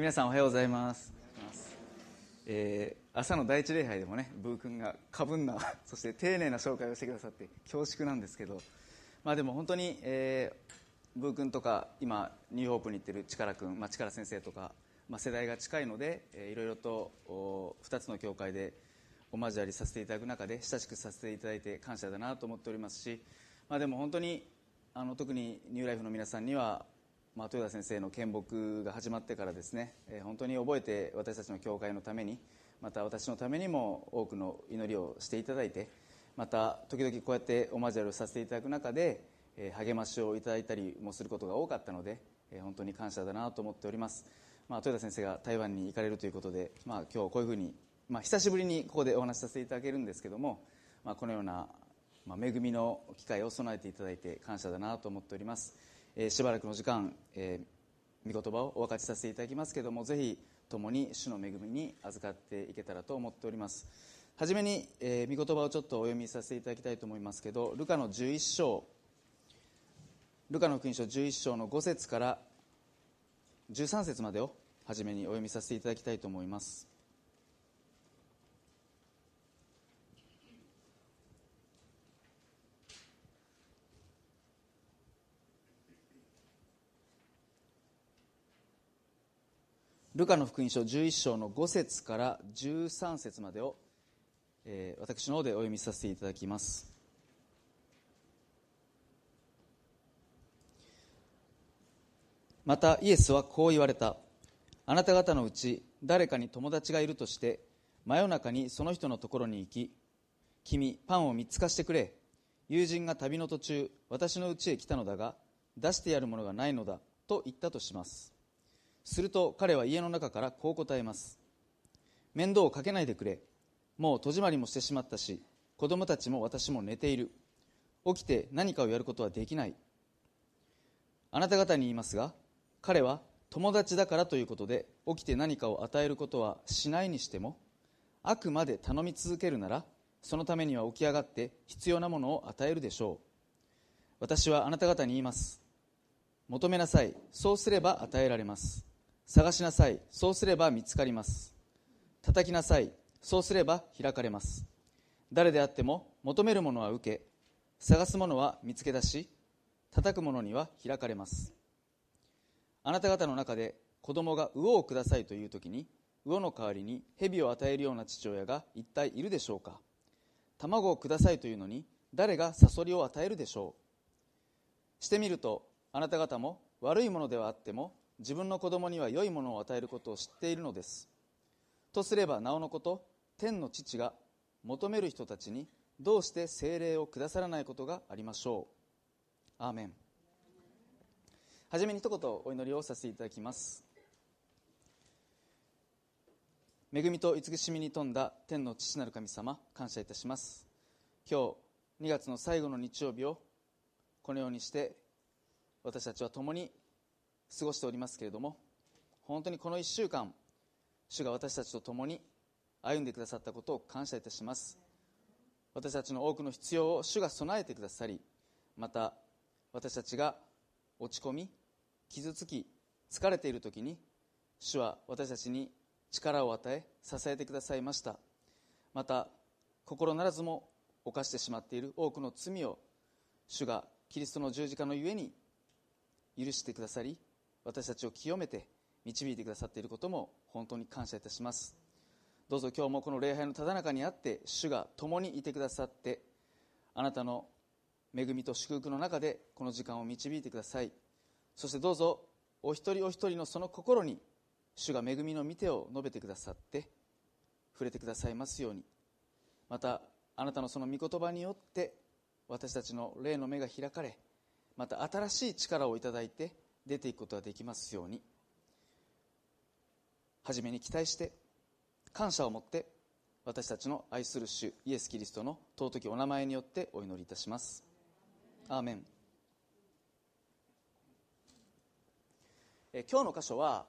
皆さんおはようございます、えー朝の第一礼拝でもねブー君が過分な そして丁寧な紹介をしてくださって恐縮なんですけど、まあ、でも本当に、えーブー君とか今ニューホープに行ってる力君、まあ、力先生とか、まあ、世代が近いので、えーいろいろとお2つの教会でお交わりさせていただく中で親しくさせていただいて感謝だなと思っておりますし、まあ、でも本当にあの特にニューライフの皆さんにはまあ、豊田先生の献木が始まってからですね、えー本当に覚えて私たちの教会のためにまた私のためにも多くの祈りをしていただいてまた時々こうやってお交わりをさせていただく中で、えー励ましをいただいたりもすることが多かったので、えー本当に感謝だなと思っております、まあ、豊田先生が台湾に行かれるということで、まあ、今日こういうふうに、まあ、久しぶりにここでお話しさせていただけるんですけども、まあ、このようなまあ、恵みの機会を備えていただいて感謝だなと思っております、えしばらくの時間、えー御言葉をお分かちさせていただきますけれどもぜひ共に主の恵みに預かっていけたらと思っております。はじめに、えー御言葉をちょっとお読みさせていただきたいと思いますけどルカの11章ルカの福音書11章の5節から13節までをはじめにお読みさせていただきたいと思います。ルカの福音書11章の5節から13節までを、えー私の方でお読みさせていただきます。またイエスはこう言われた。あなた方のうち誰かに友達がいるとして真夜中にその人のところに行き君パンを3つ貸してくれ。友人が旅の途中私の家へ来たのだが出してやるものがないのだと言ったとします。すると彼は家の中からこう答えます。面倒をかけないでくれ。もう戸締まりもしてしまったし子供たちも私も寝ている。起きて何かをやることはできない。あなた方に言いますが彼は友達だからということで起きて何かを与えることはしないにしてもあくまで頼み続けるならそのためには起き上がって必要なものを与えるでしょう。私はあなた方に言います。求めなさい。そうすれば与えられます。探しなさい。そうすれば見つかります。叩きなさい。そうすれば開かれます。誰であっても求めるものは受け探すものは見つけ出し叩く者には開かれます。あなた方の中で子供が魚をくださいという時に魚の代わりに蛇を与えるような父親が一体いるでしょうか。卵をくださいというのに誰がサソリを与えるでしょう。してみるとあなた方も悪いものではあっても自分の子供には良いものを与えることを知っているのです。とすればなおのこと天の父が求める人たちにどうして精霊をくださらないことがありましょう。アーメン。はじめに一言お祈りをさせていただきます。恵みと慈しみに富んだ天の父なる神様感謝いたします。今日2月の最後の日曜日をこのようにして私たちは共に過ごしておりますけれども本当にこの1週間主が私たちと共に歩んでくださったことを感謝いたします。私たちの多くの必要を主が備えてくださりまた私たちが落ち込み傷つき疲れている時に主は私たちに力を与え支えてくださいました。また心ならずも犯してしまっている多くの罪を主がキリストの十字架のゆえに許してくださり私たちを清めて導いてくださっていることも本当に感謝いたします。どうぞ今日もこの礼拝のただ中にあって主が共にいてくださってあなたの恵みと祝福の中でこの時間を導いてください。そしてどうぞお一人お一人のその心に主が恵みの御手を述べてくださって触れてくださいますように。またあなたのその御言葉によって私たちの霊の目が開かれまた新しい力をいただいて出ていくことができますように初めに期待して感謝を持って私たちの愛する主イエス・キリストの尊きお名前によってお祈りいたします。アーメン。え今日の箇所は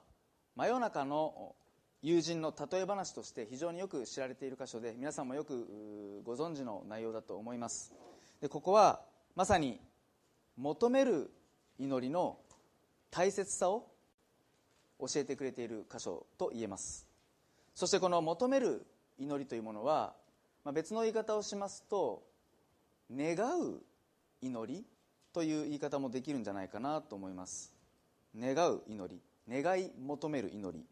真夜中の友人の例え話として非常によく知られている箇所で皆さんもよくご存知の内容だと思います。でここはまさに求める祈りの大切さを教えてくれている箇所と言えます。そしてこの求める祈りというものは、まあ、別の言い方をしますと願う祈りという言い方もできるんじゃないかなと思います。願う祈り。願い求める祈り。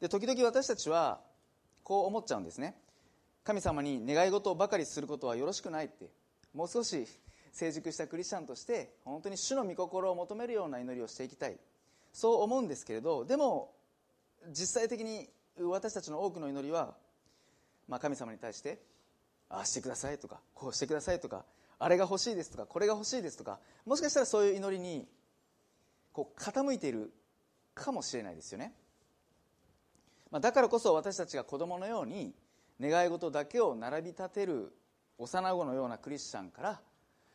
で時々私たちはこう思っちゃうんですね。神様に願い事ばかりすることはよろしくないって。もう少し成熟したクリスチャンとして本当に主の御心を求めるような祈りをしていきたい。そう思うんですけれどでも実際的に私たちの多くの祈りは、まあ、神様に対してああしてくださいとかこうしてくださいとかあれが欲しいですとかこれが欲しいですとかもしかしたらそういう祈りにこう傾いているかもしれないですよね、まあ、だからこそ私たちが子供のように願い事だけを並び立てる幼子のようなクリスチャンから、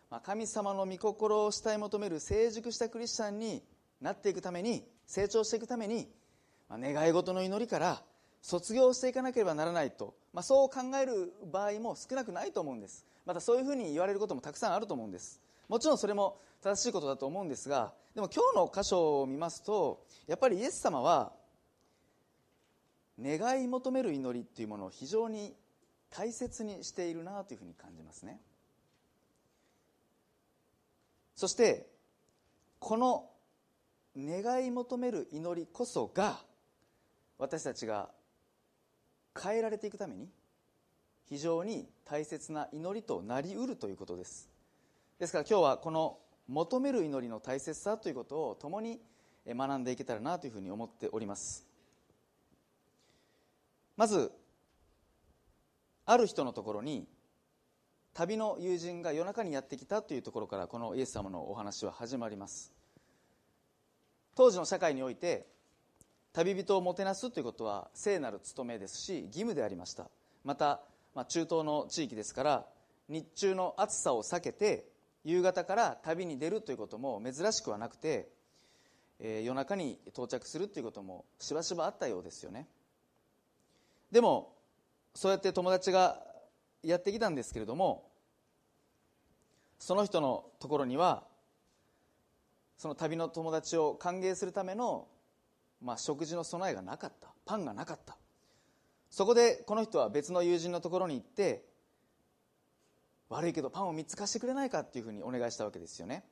ま、神様の御心を慕い求める成熟したクリスチャンになっていくために成長していくために、ま、願い事の祈りから卒業していかなければならないと、まあ、そう考える場合も少なくないと思うんです。またそういうふうに言われることもたくさんあると思うんです。もちろんそれも正しいことだと思うんですがでも今日の箇所を見ますとやっぱりイエス様は願い求める祈りっていうものを非常に大切にしているなというふうに感じますね。そしてこの願い求める祈りこそが私たちが変えられていくために非常に大切な祈りとなりうるということです。ですから今日はこの求める祈りの大切さということを共に学んでいけたらなというふうに思っております。まずある人のところに旅の友人が夜中にやってきたというところからこのイエス様のお話は始まります。当時の社会において旅人をもてなすということは聖なる務めですし義務でありました。また、まあ、中東の地域ですから日中の暑さを避けて夕方から旅に出るということも珍しくはなくて、えー、夜中に到着するということもしばしばあったようですよね。でもそうやって友達がやってきたんですけれどもその人のところにはその旅の友達を歓迎するための、まあ、食事の備えがなかった。パンがなかった。そこでこの人は別の友人のところに行って悪いけどパンを3つ貸してくれないかっていうふうにお願いしたわけですよね。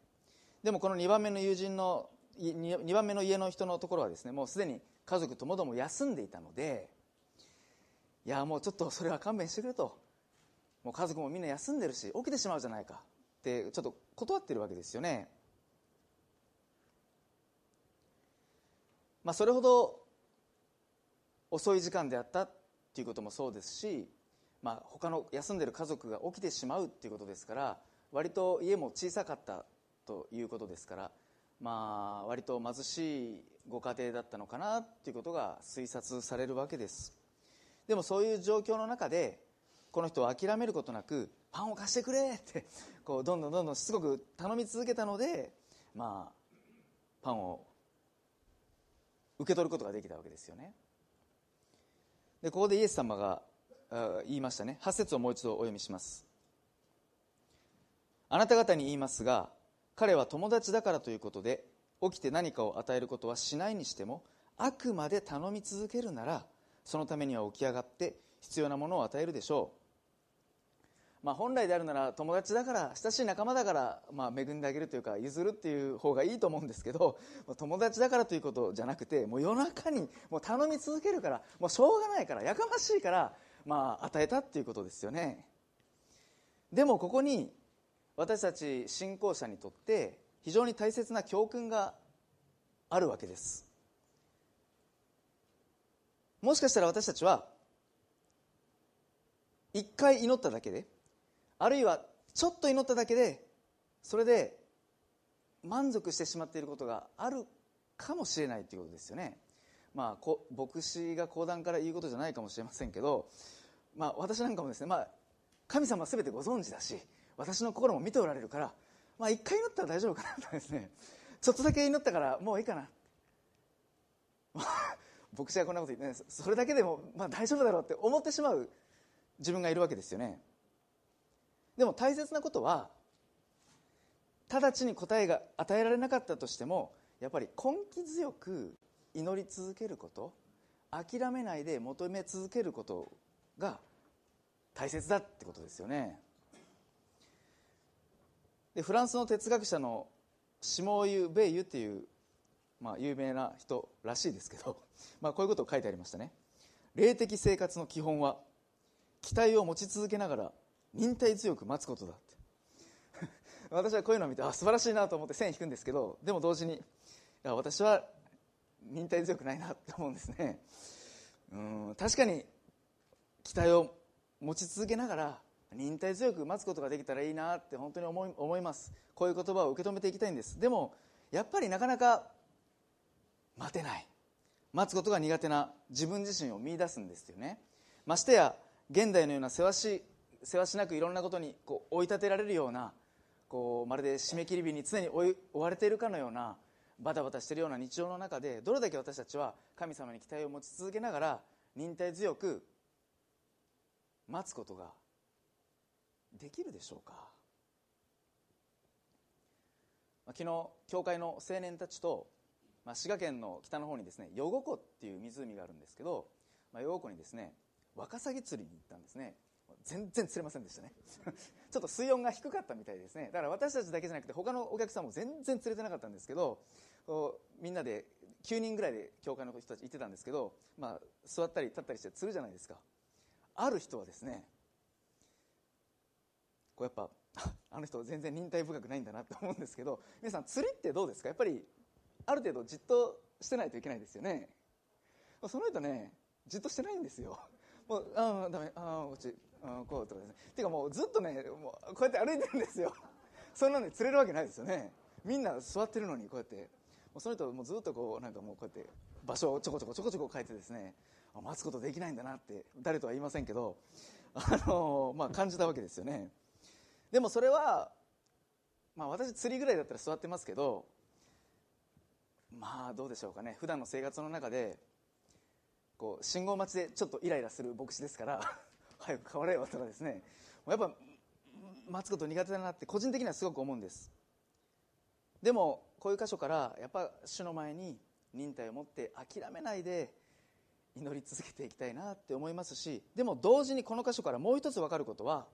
でもこの2番目の友人の2番目の家の人のところはですねもうすでに家族ともども休んでいたのでいやもうちょっとそれは勘弁してくれと。もう家族もみんな休んでるし起きてしまうじゃないか。ってちょっと断ってるわけですよね。まあ、それほど遅い時間であったっていうこともそうですし、まあ、他の休んでる家族が起きてしまうっていうことですから割と家も小さかったということですから、まあ、割と貧しいご家庭だったのかなっていうことが推察されるわけです。でもそういう状況の中でこの人は諦めることなくパンを貸してくれってこうどんどんどんどんしつこく頼み続けたので、まあ、パンを受け取ることができたわけですよね。でここでイエス様が言いましたね。8節をもう一度お読みします。あなた方に言いますが彼は友達だからということで起きて何かを与えることはしないにしてもあくまで頼み続けるならそのためには起き上がって必要なものを与えるでしょう。まあ、本来であるなら友達だから親しい仲間だから、まあ、恵んであげるというか譲るっていう方がいいと思うんですけど友達だからということじゃなくてもう夜中にもう頼み続けるからもうしょうがないからやかましいから、まあ、与えたっていうことですよね。でもここに私たち信仰者にとって非常に大切な教訓があるわけです。もしかしたら私たちは一回祈っただけであるいはちょっと祈っただけでそれで満足してしまっていることがあるかもしれないということですよね。まあこ牧師が講談から言うことじゃないかもしれませんけど、まあ、私なんかもですね、まあ、神様は全てご存知だし私の心も見ておられるから、まあ、一回祈ったら大丈夫かなとですねちょっとだけ祈ったからもういいかな。牧師がこんなこと言って、ね、それだけでも、まあ、大丈夫だろうって思ってしまう自分がいるわけですよね。でも大切なことは直ちに答えが与えられなかったとしてもやっぱり根気強く祈り続けること諦めないで求め続けることが大切だってことですよね。でフランスの哲学者のシモーユ・ベイユっていう、まあ、有名な人らしいですけど、まあ、こういうことを書いてありましたね。霊的生活の基本は期待を持ち続けながら忍耐強く待つことだって。私はこういうのを見てあ素晴らしいなと思って線引くんですけどでも同時にいや私は忍耐強くないなって思うんですね。うん確かに期待を持ち続けながら忍耐強く待つことができたらいいなって本当に思い思います。こういう言葉を受け止めていきたいんです。でもやっぱりなかなか待てない。待つことが苦手な自分自身を見出すんですよね。ましてや現代のようなせわしせわしなくいろんなことにこう追い立てられるようなこうまるで締め切り日に常に追われているかのようなバタバタしているような日常の中でどれだけ私たちは神様に期待を持ち続けながら忍耐強く待つことができるでしょうか、昨日教会の青年たちと、まあ、滋賀県の北の方にですね余呉湖っていう湖があるんですけど、まあ、余呉湖にですねワカサギ釣りに行ったんですね。全然釣れませんでしたね。ちょっと水温が低かったみたいですね。だから私たちだけじゃなくて他のお客さんも全然釣れてなかったんですけどみんなで9人ぐらいで教会の人たち行ってたんですけど、まあ、座ったり立ったりして釣るじゃないですか。ある人はですねこうやっぱ あの人全然忍耐深くないんだなって思うんですけど皆さん釣りってどうですか？やっぱりある程度じっとしてないといけないですよね。その人ねじっとしてないんですよ。もうああダメああこっちあこうとかですね。てかもうずっとねもうこうやって歩いてるんですよ。そんなのに釣れるわけないですよね。みんな座ってるのにこうやって。もうその人もうずっとこうなんかもうこうやって場所をちょこちょこちょこちょこ変えてですね待つことできないんだなって誰とは言いませんけど あの、まあ、感じたわけですよね。でもそれは、まあ、私釣りぐらいだったら座ってますけどまあどうでしょうかね。普段の生活の中でこう信号待ちでちょっとイライラする牧師ですから。早く変われよとかですねやっぱ待つこと苦手だなって個人的にはすごく思うんです。でもこういう箇所からやっぱ主の前に忍耐を持って諦めないで祈り続けていきたいなって思いますしでも同時にこの箇所からもう一つ分かることは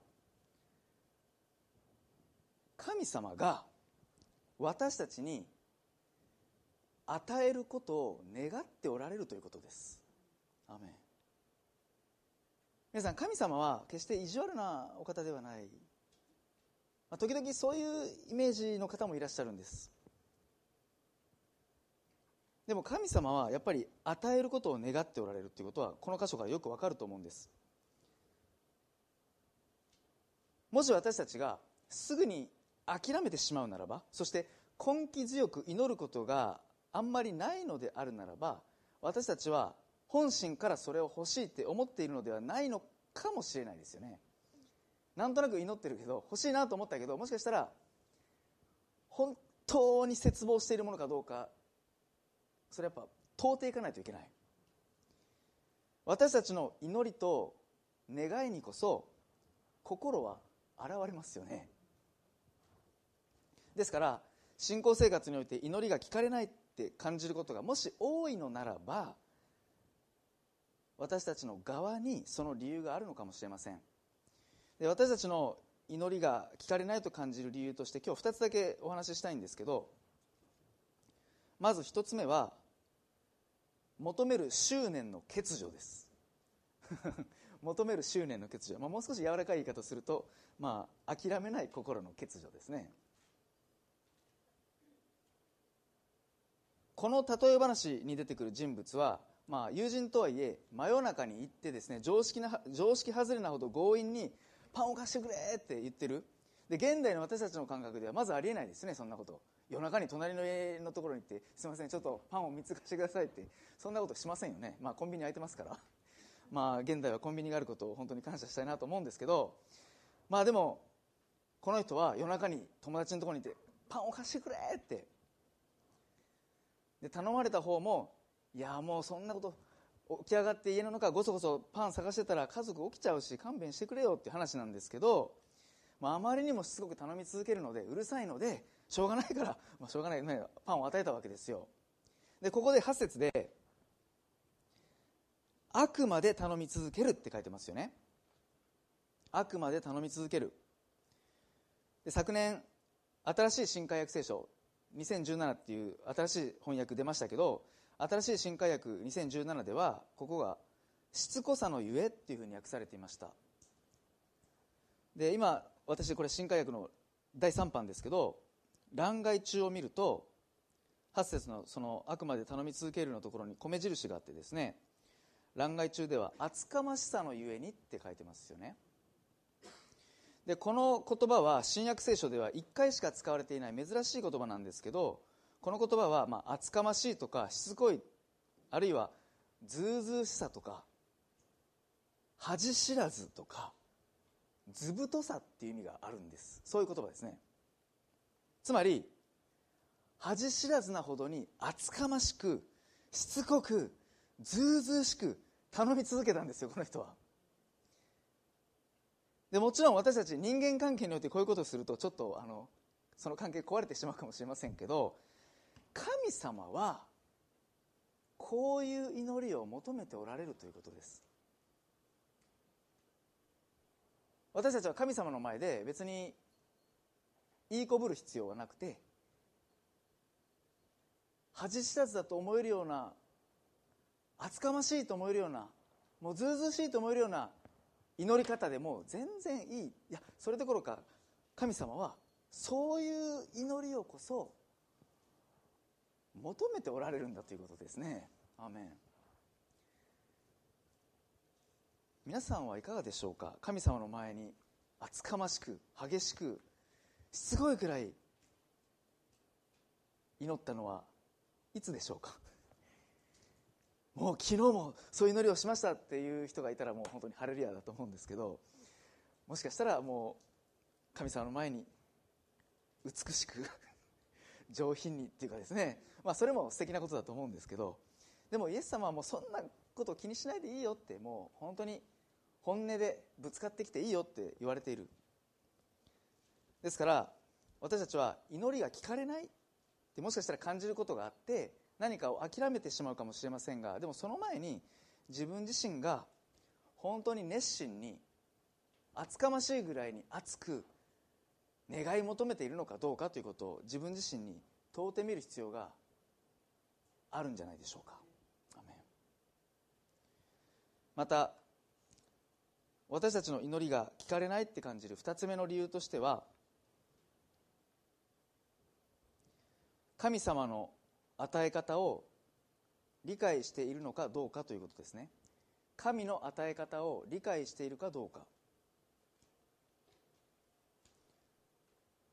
神様が私たちに与えることを願っておられるということです。アメン。皆さん神様は決して意地悪なお方ではない、まあ、時々そういうイメージの方もいらっしゃるんです。でも神様はやっぱり与えることを願っておられるということはこの箇所からよくわかると思うんです。もし私たちがすぐに諦めてしまうならばそして根気強く祈ることがあんまりないのであるならば私たちは本心からそれを欲しいって思っているのではないのかもしれないですよね。なんとなく祈ってるけど欲しいなと思ったけどもしかしたら本当に絶望しているものかどうかそれやっぱ問うていかないといけない。私たちの祈りと願いにこそ心は現れますよね。ですから信仰生活において祈りが聞かれないって感じることがもし多いのならば私たちの側にその理由があるのかもしれません。で私たちの祈りが聞かれないと感じる理由として今日2つだけお話ししたいんですけどまず1つ目は求める執念の欠如です。求める執念の欠如、まあ、もう少し柔らかい言い方をすると、まあ、諦めない心の欠如ですね。この例え話に出てくる人物は、まあ、友人とはいえ真夜中に行ってですね常識な常識外れなほど強引にパンを貸してくれって言ってる。で現代の私たちの感覚ではまずありえないですねそんなこと。夜中に隣の家のところに行ってすいませんちょっとパンを3つ貸してくださいってそんなことしませんよね、まあ、コンビニ空いてますから。まあ現代はコンビニがあることを本当に感謝したいなと思うんですけど。まあでもこの人は夜中に友達のところにいてパンを貸してくれって。で頼まれた方もいやもうそんなこと起き上がって家の中ごそごそパン探してたら家族起きちゃうし勘弁してくれよっていう話なんですけど、まあ、あまりにもしつこく頼み続けるのでうるさいのでしょうがないから、まあ、しょうがない、ね、パンを与えたわけですよ。でここで8節であくまで頼み続けるって書いてますよね。あくまで頼み続ける。で昨年新しい新海訳聖書2017っていう新しい翻訳出ましたけど新しい新海訳2017ではここがしつこさのゆえっていうふうに訳されていました。で今私これ新海訳の第3版ですけど欄外中を見ると8節のそのあくまで頼み続けるのところに米印があってですね欄外中では厚かましさのゆえにって書いてますよね。でこの言葉は新約聖書では1回しか使われていない珍しい言葉なんですけどこの言葉は、まあ、厚かましいとかしつこいあるいはずうずうしさとか恥知らずとか図太さっていう意味があるんです。そういう言葉ですね。つまり恥知らずなほどに厚かましくしつこくずうずうしく頼み続けたんですよこの人は。でもちろん私たち人間関係においてこういうことをするとちょっとあのその関係壊れてしまうかもしれませんけど神様はこういう祈りを求めておられるということです。私たちは神様の前で別に言いこぶる必要はなくて恥知らずだと思えるような厚かましいと思えるようなもうずうずしいと思えるような祈り方でも全然いい。いやそれどころか神様はそういう祈りをこそ求めておられるんだということですね。アメン。皆さんはいかがでしょうか？神様の前に厚かましく激しくすごいくらい祈ったのはいつでしょうか？もう昨日もそういう祈りをしましたっていう人がいたらもう本当にハレルヤだと思うんですけどもしかしたらもう神様の前に美しく上品にっていうかですね、まあ、それも素敵なことだと思うんですけどでもイエス様はもうそんなこと気にしないでいいよってもう本当に本音でぶつかってきていいよって言われている。ですから私たちは祈りが聞かれないってもしかしたら感じることがあって何かを諦めてしまうかもしれませんがでもその前に自分自身が本当に熱心に厚かましいぐらいに熱く願い求めているのかどうかということを自分自身に問うてみる必要があるんじゃないでしょうか。また私たちの祈りが聞かれないって感じる2つ目の理由としては神様の与え方を理解しているのかどうかということですね。神の与え方を理解しているかどうか。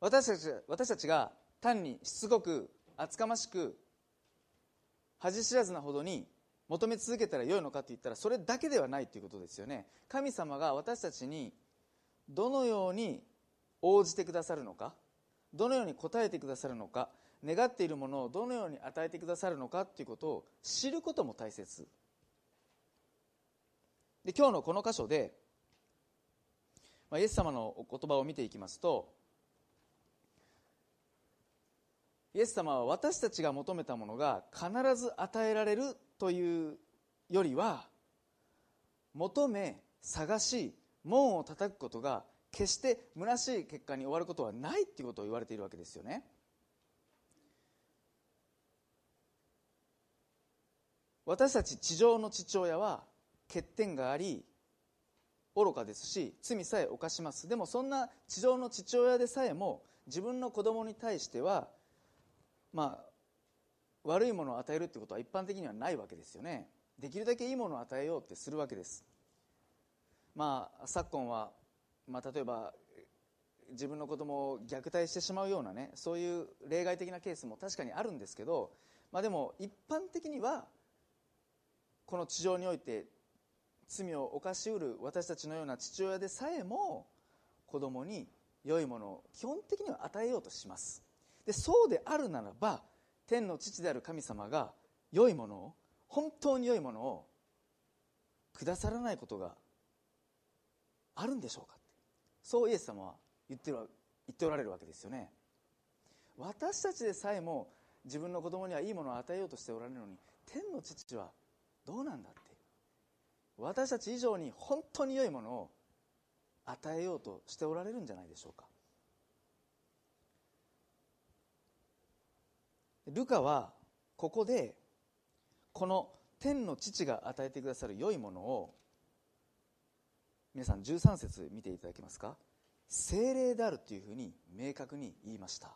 私たち私たちが単にしつこく厚かましく恥知らずなほどに求め続けたらよいのかと言ったらそれだけではないということですよね。神様が私たちにどのように応じてくださるのかどのように答えてくださるのか願っているものをどのように与えてくださるのかということを知ることも大切。で今日のこの箇所で、まあ、イエス様のお言葉を見ていきますとイエス様は私たちが求めたものが必ず与えられるというよりは求め探し門を叩くことが決して虚しい結果に終わることはないということを言われているわけですよね。私たち地上の父親は欠点があり愚かですし罪さえ犯します。でもそんな地上の父親でさえも自分の子供に対してはまあ悪いものを与えるってことは一般的にはないわけですよね。できるだけいいものを与えようってするわけです。まあ昨今は、まあ、例えば自分の子供を虐待してしまうようなねそういう例外的なケースも確かにあるんですけど、まあ、でも一般的にはこの地上において罪を犯しうる私たちのような父親でさえも子供に良いものを基本的には与えようとします。でそうであるならば天の父である神様が良いものを本当に良いものをくださらないことがあるんでしょうか。ってそうイエス様は言ってる言っておられるわけですよね。私たちでさえも自分の子供にはいいものを与えようとしておられるのに天の父はどうなんだって。私たち以上に本当に良いものを与えようとしておられるんじゃないでしょうか。ルカはここでこの天の父が与えてくださる良いものを皆さん13節見ていただけますか？精霊であるというふうに明確に言いました。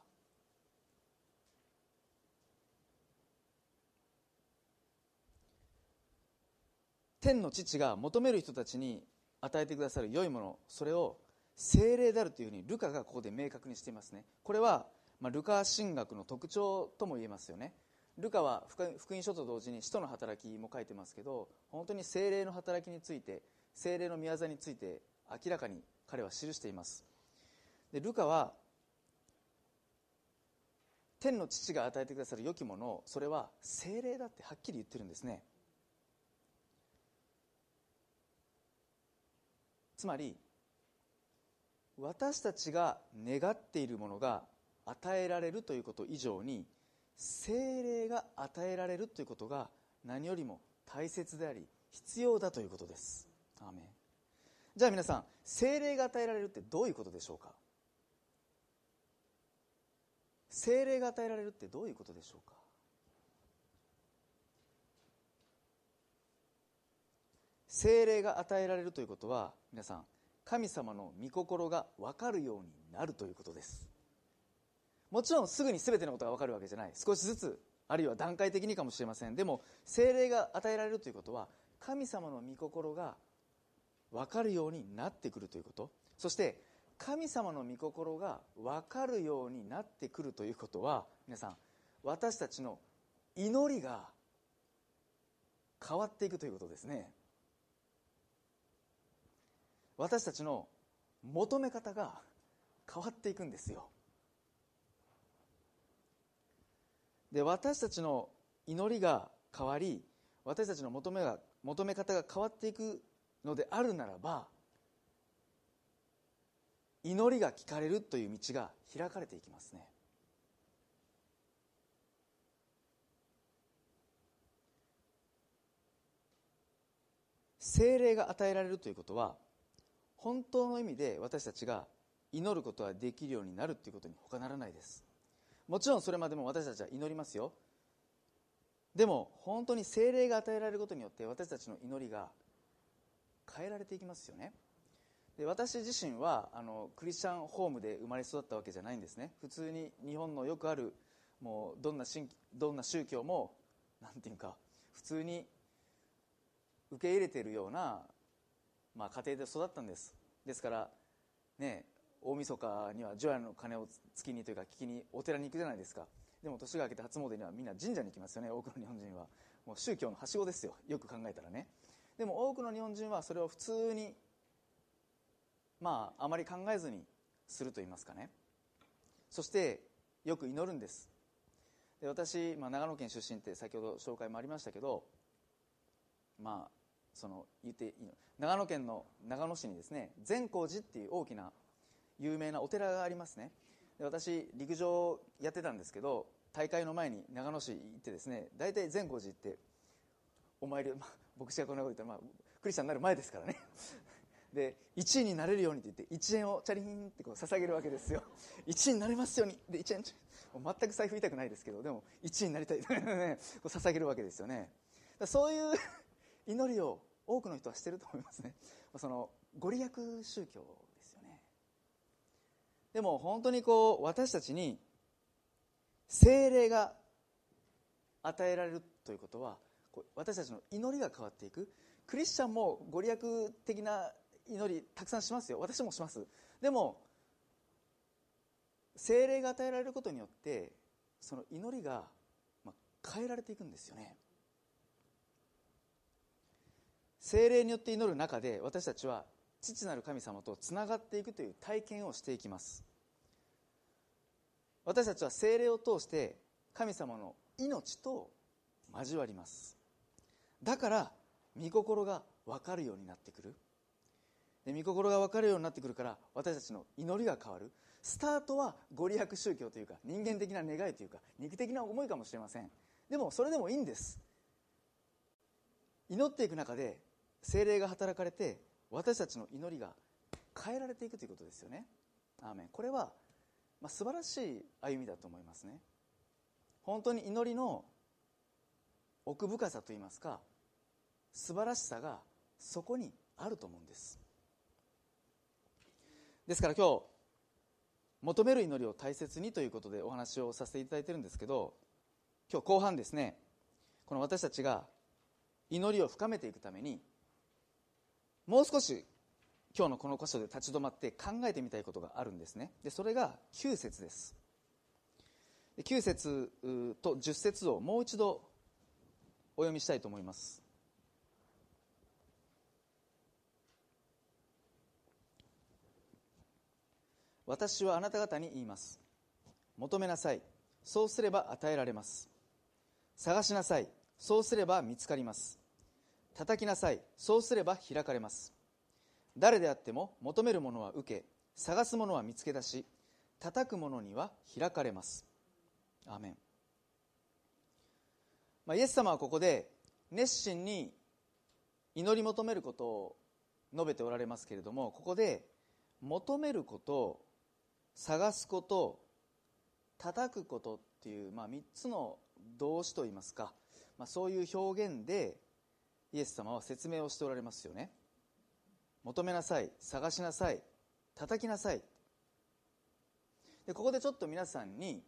天の父が求める人たちに与えてくださる良いものそれを精霊であるというふうにルカがここで明確にしていますね。これは、まあ、ルカ神学の特徴とも言えますよね。ルカは福音書と同時に使徒の働きも書いてますけど本当に精霊の働きについて精霊の宮座について明らかに彼は記しています。でルカは天の父が与えてくださる良きものそれは精霊だってはっきり言ってるんですね。つまり私たちが願っているものが与えられるということ以上に精霊が与えられるということが何よりも大切であり必要だということです。アーメン。じゃあ皆さん精霊が与えられるってどういうことでしょうか？精霊が与えられるってどういうことでしょうか？精霊が与えられるということは皆さん神様の御心が分かるようになるということです。もちろんすぐに全てのことが分かるわけじゃない。少しずつあるいは段階的にかもしれません。でも精霊が与えられるということは神様の御心が分かるようになってくるということ。そして神様の御心が分かるようになってくるということは皆さん私たちの祈りが変わっていくということですね。私たちの求め方が変わっていくんですよ。で私たちの祈りが変わり私たちの求めが求め方が変わっていくのであるならば祈りが聞かれるという道が開かれていきますね。精霊が与えられるということは本当の意味で私たちが祈ることができるようになるということに他ならないです。もちろんそれまでも私たちは祈りますよ。でも本当に精霊が与えられることによって私たちの祈りが変えられていきますよね。で私自身はあのクリスチャンホームで生まれ育ったわけじゃないんですね。普通に日本のよくあるもうどんなどんな宗教もなんていうか普通に受け入れているようなまあ、家庭で育ったんです。ですからね大晦日には除夜の鐘を月にというか聞きにお寺に行くじゃないですか。でも年が明けて初詣にはみんな神社に行きますよね。多くの日本人は。もう宗教のはしごですよ。よく考えたらね。でも多くの日本人はそれを普通にまああまり考えずにすると言いますかね。そしてよく祈るんです。で私、まあ、長野県出身って先ほど紹介もありましたけどまあその言っていいの？長野県の長野市にですね善光寺っていう大きな有名なお寺がありますね。で私陸上やってたんですけど大会の前に長野市行ってですね大体善光寺行ってお参り、まあ、牧師がこんなこと言ったら、まあ、クリスチャンになる前ですからね。で1位になれるようにって言って1円をチャリンってこう捧げるわけですよ。1位になれますように。で1円全く財布痛くないですけどでも1位になりたい。こう捧げるわけですよね。そういう祈りを多くの人はしてると思いますね。そのご利益宗教でも本当にこう私たちに精霊が与えられるということは私たちの祈りが変わっていく。クリスチャンもご利益的な祈りたくさんしますよ。私もします。でも精霊が与えられることによってその祈りが変えられていくんですよね。精霊によって祈る中で私たちは父なる神様とつながっていくという体験をしていきます。私たちは精霊を通して神様の命と交わります。だから御心が分かるようになってくる。で御心が分かるようになってくるから私たちの祈りが変わる。スタートはご利益宗教というか人間的な願いというか肉的な思いかもしれません。でもそれでもいいんです。祈っていく中で精霊が働かれて私たちの祈りが変えられていくということですよね。アーメン。これは、まあ、素晴らしい歩みだと思いますね。本当に祈りの奥深さといいますか素晴らしさがそこにあると思うんです。ですから今日求める祈りを大切にということでお話をさせていただいてるんですけど今日後半ですねこの私たちが祈りを深めていくためにもう少し今日のこの箇所で立ち止まって考えてみたいことがあるんですね。でそれが9節です。9節と10節をもう一度お読みしたいと思います。私はあなた方に言います。求めなさい。そうすれば与えられます。探しなさい。そうすれば見つかります。叩きなさい。そうすれば開かれます。誰であっても求めるものは受け探すものは見つけ出し叩く者には開かれます。アメン、まあ、イエス様はここで熱心に祈り求めることを述べておられますけれどもここで求めること探すこと叩くことっていう、まあ、3つの動詞といいますか、まあ、そういう表現でイエス様は説明をしておられますよね。求めなさい。探しなさい。叩きなさい。でここでちょっと皆さんに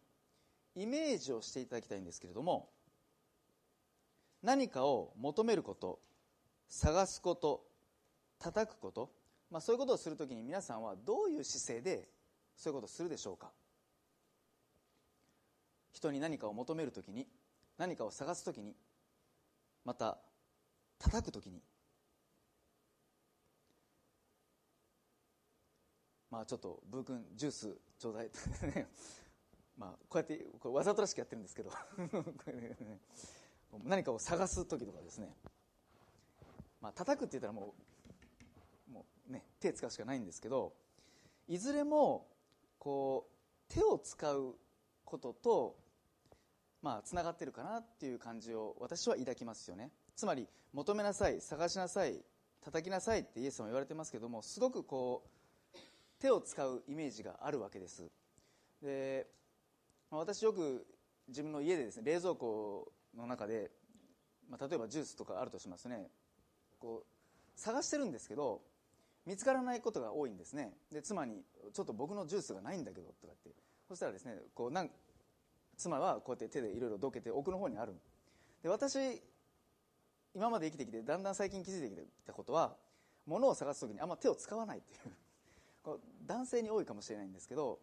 イメージをしていただきたいんですけれども何かを求めること探すこと叩くこと、まあ、そういうことをするときに皆さんはどういう姿勢でそういうことをするでしょうか。人に何かを求めるときに何かを探すときにまた叩くときに。まあちょっとブー君ジュースちょうだい まあこうやってこれわざとらしくやってるんですけど。何かを探す時とかですね。まあ叩くって言ったらもうもうね手使うしかないんですけどいずれもこう手を使うこととまあつながってるかなっていう感じを私は抱きますよね。つまり求めなさい探しなさい叩きなさいってイエス様言われてますけどもすごくこう手を使うイメージがあるわけです。で私よく自分の家でですね冷蔵庫の中で、まあ、例えばジュースとかあるとしますね。こう探してるんですけど見つからないことが多いんですね。で妻に「ちょっと僕のジュースがないんだけど」とかって。そしたらですねこうなん妻はこうやって手でいろいろどけて奥の方にあるで私今まで生きてきてだんだん最近気づいてきたことは物を探す時にあんま手を使わないっていう。こう男性に多いかもしれないんですけど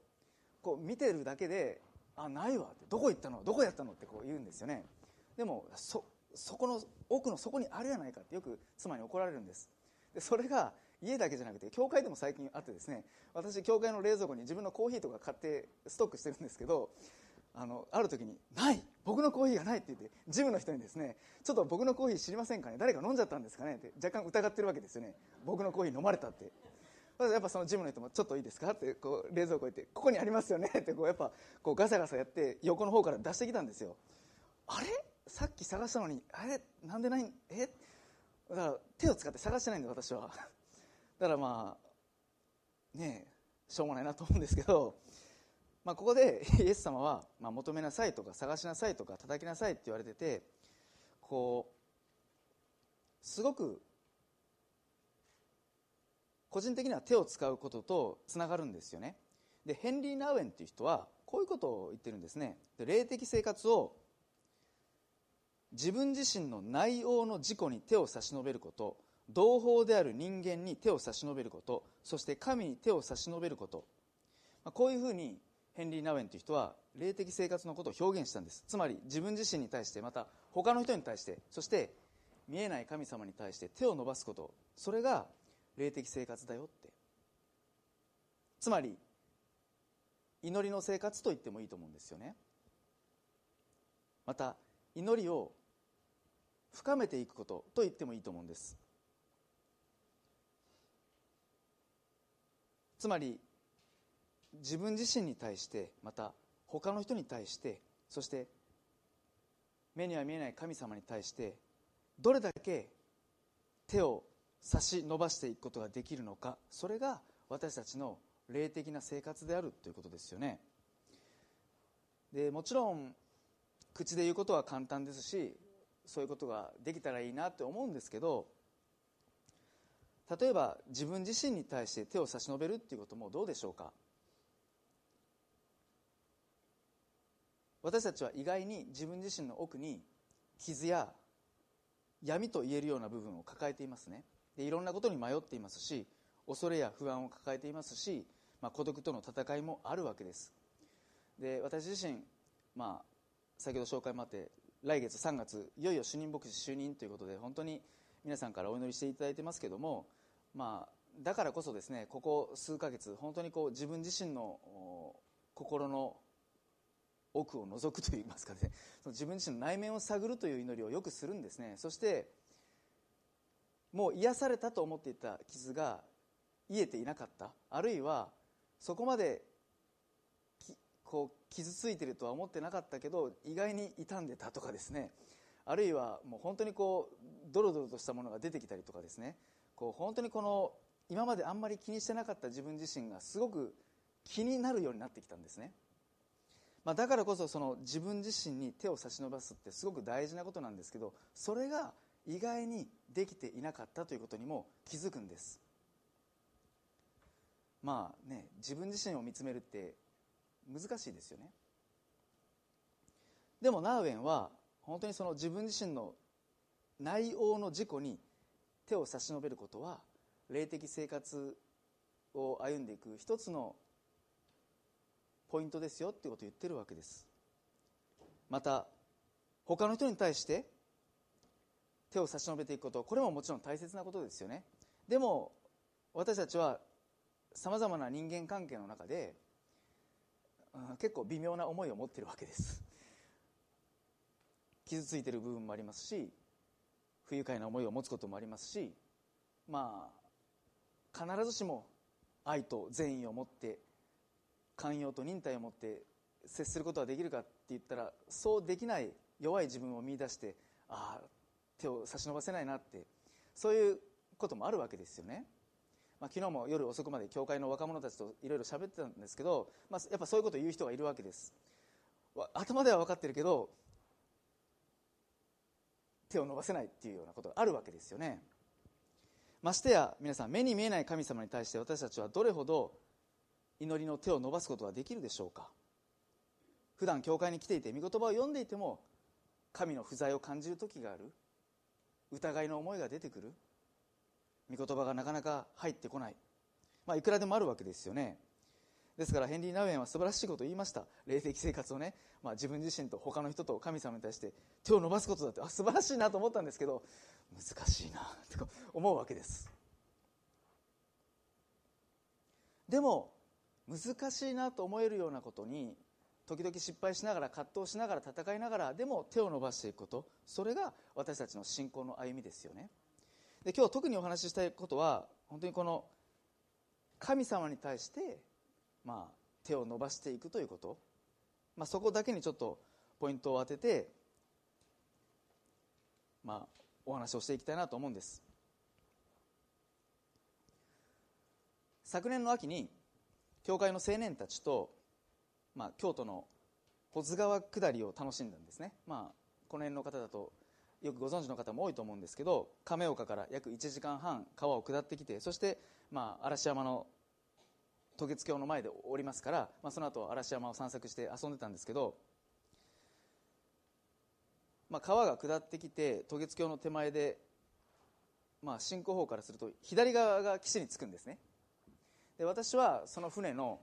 こう見てるだけで「あないわ」って「どこ行ったの？どこやったの?」ってこう言うんですよね。でもそそこの奥の底にあるやないかってよく妻に怒られるんです。でそれが家だけじゃなくて教会でも最近あってですね私教会の冷蔵庫に自分のコーヒーとか買ってストックしてるんですけどあのある時に「ない僕のコーヒーがない」って言ってジムの人にですね「ちょっと僕のコーヒー知りませんかね誰か飲んじゃったんですかね?」って若干疑ってるわけですよね。僕のコーヒー飲まれたって。やっぱそのジムの人も「ちょっといいですか?」ってこう冷蔵庫行って「ここにありますよね」ってこうやっぱこうガサガサやって横の方から出してきたんですよ。あれ？さっき探したのにあれ？なんでないえ？だから手を使って探してないんで私は。だからまあねえしょうもないなと思うんですけど、まあ、ここで イエス様は、まあ、求めなさいとか探しなさいとか叩きなさいって言われててこうすごく個人的には手を使うこととつながるんですよね。でヘンリー・ナウエンっていう人はこういうことを言ってるんですね。で霊的生活を自分自身の内容の事故に手を差し伸べること同胞である人間に手を差し伸べることそして神に手を差し伸べること、まあ、こういうふうにヘンリー・ナウエンという人は霊的生活のことを表現したんです。つまり自分自身に対してまた他の人に対してそして見えない神様に対して手を伸ばすこと。それが霊的生活だよって。つまり祈りの生活と言ってもいいと思うんですよね。また祈りを深めていくことと言ってもいいと思うんです。つまり自分自身に対してまた他の人に対してそして目には見えない神様に対してどれだけ手を差し伸ばしていくことができるのかそれが私たちの霊的な生活であるということですよね。でもちろん口で言うことは簡単ですしそういうことができたらいいなって思うんですけど例えば自分自身に対して手を差し伸べるっていうこともどうでしょうか？私たちは意外に自分自身の奥に傷や闇と言えるような部分を抱えていますね。でいろんなことに迷っていますし恐れや不安を抱えていますし、まあ、孤独との戦いもあるわけです。で私自身、まあ、先ほど紹介もあって来月3月いよいよ主任牧師就任ということで本当に皆さんからお祈りしていただいてますけども、まあ、だからこそですねここ数ヶ月本当にこう自分自身の心の奥を覗くといいますかね。その自分自身の内面を探るという祈りをよくするんですね。そしてもう癒されたと思っていた傷が癒えていなかった。あるいはそこまでこう傷ついてるとは思ってなかったけど意外に傷んでたとかですね。あるいはもう本当にこうドロドロとしたものが出てきたりとかですね。こう本当にこの今まであんまり気にしてなかった自分自身がすごく気になるようになってきたんですね、まあ、だからこそその自分自身に手を差し伸ばすってすごく大事なことなんですけどそれが意外にできていなかったということにも気づくんです。まあね自分自身を見つめるって難しいですよね。でもナーウエンは本当にその自分自身の内容の事故に手を差し伸べることは霊的生活を歩んでいく一つのポイントですよっていうことを言ってるわけです。また他の人に対して手を差し伸べていくことこれももちろん大切なことですよね。でも私たちはさまざまな人間関係の中で、うん、結構微妙な思いを持っているわけです。傷ついている部分もありますし不愉快な思いを持つこともありますしまあ必ずしも愛と善意を持って寛容と忍耐を持って接することができるかって言ったらそうできない弱い自分を見出してああ手を差し伸ばせないなってそういうこともあるわけですよね、まあ、昨日も夜遅くまで教会の若者たちといろいろ喋ってたんですけど、まあ、やっぱそういうことを言う人がいるわけです。頭では分かってるけど手を伸ばせないっていうようなことがあるわけですよね。ましてや皆さん目に見えない神様に対して私たちはどれほど祈りの手を伸ばすことができるでしょうか？普段教会に来ていて御言葉を読んでいても神の不在を感じる時がある。疑いの思いが出てくる。御言葉がなかなか入ってこない、まあ、いくらでもあるわけですよね。ですからヘンリー・ナウエンは素晴らしいことを言いました。霊的生活をね、まあ、自分自身と他の人と神様に対して手を伸ばすことだってあ素晴らしいなと思ったんですけど難しいなと思うわけです。でも難しいなと思えるようなことに時々失敗しながら葛藤しながら戦いながらでも手を伸ばしていくこと。それが私たちの信仰の歩みですよね。で今日特にお話ししたいことは本当にこの神様に対して、まあ、手を伸ばしていくということ、まあ、そこだけにちょっとポイントを当てて、まあ、お話をしていきたいなと思うんです。昨年の秋に教会の青年たちとまあ、京都の保津川下りを楽しんだんですね、まあ、この辺の方だとよくご存知の方も多いと思うんですけど亀岡から約1時間半川を下ってきてそして、まあ、嵐山の渡月橋の前で降りますから、まあ、その後嵐山を散策して遊んでたんですけど、まあ、川が下ってきて渡月橋の手前で、まあ、進行方からすると左側が岸に着くんですね。で私はその船の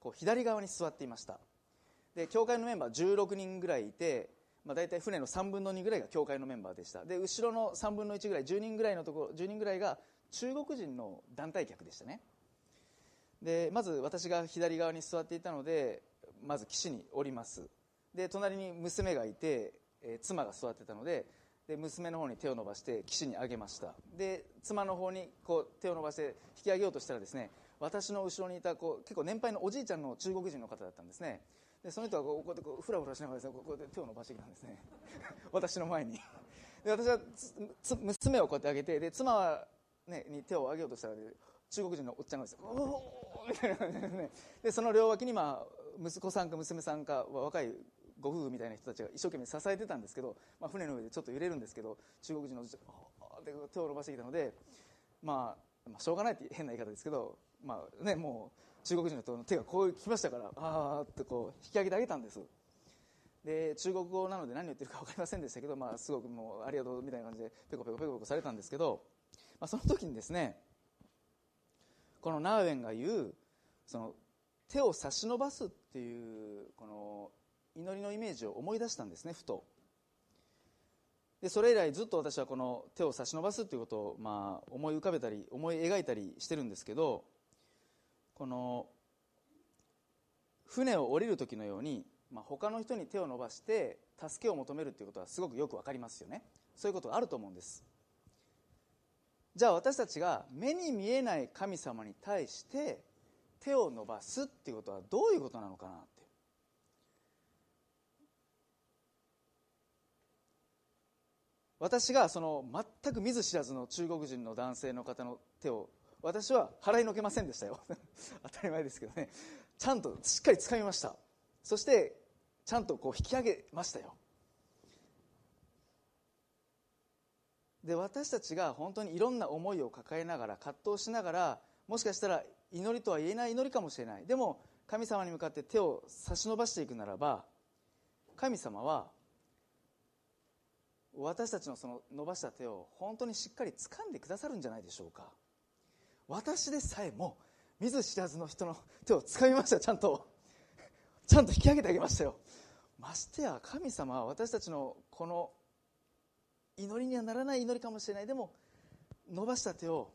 こう左側に座っていました。で教会のメンバー16人ぐらいいて、まあ、大体船の3分の2ぐらいが教会のメンバーでした。で後ろの3分の1ぐらい10人ぐらいのところ10人ぐらいが中国人の団体客でしたね。でまず私が左側に座っていたのでまず岸に降ります。で隣に娘がいて、えー、妻が座ってたのでで娘の方に手を伸ばして岸に上げました。で妻の方にこう手を伸ばして引き上げようとしたらですね私の後ろにいたこう結構年配のおじいちゃんの中国人の方だったんですね。でその人はこうこうやってこうフラフラしながらです、ね、こうやって手を伸ばしてきたんですね。私の前に。で私は娘をこうやってあげてで妻は、ね、に手を上げようとしたら、中国人のおっちゃんがですおおみたいな感じでね。でその両脇に、まあ、息子さんか娘さんか若いご夫婦みたいな人たちが一生懸命支えてたんですけど、まあ、船の上でちょっと揺れるんですけど中国人のおじちゃんで手を伸ばしてきたので、まあ、まあしょうがないって変な言い方ですけど、まあね、もう中国人の人の手がこう来ましたからああってこう引き上げてあげたんです。で中国語なので何を言ってるか分かりませんでしたけど、まあ、すごくもうありがとうみたいな感じでペコペコペコペコされたんですけど、まあ、その時にですねこのナーウェンが言うその手を差し伸ばすっていうこの祈りのイメージを思い出したんですねふと。でそれ以来ずっと私はこの手を差し伸ばすっていうことをまあ思い浮かべたり思い描いたりしてるんですけどこの船を降りる時のようにまあ、他の人に手を伸ばして助けを求めるっていうことはすごくよく分かりますよね。そういうことがあると思うんです。じゃあ私たちが目に見えない神様に対して手を伸ばすっていうことはどういうことなのかなって。私がその全く見ず知らずの中国人の男性の方の手を私は払いのけませんでしたよ。当たり前ですけどね。ちゃんとしっかり掴みました。そしてちゃんとこう引き上げましたよ。で私たちが本当にいろんな思いを抱えながら葛藤しながらもしかしたら祈りとは言えない祈りかもしれない。でも神様に向かって手を差し伸ばしていくならば神様は私たちのその伸ばした手を本当にしっかり掴んでくださるんじゃないでしょうか。私でさえも見ず知らずの人の手を掴みましたちゃんと。ちゃんと引き上げてあげましたよ。ましてや神様は私たちのこの祈りにはならない祈りかもしれない。でも伸ばした手を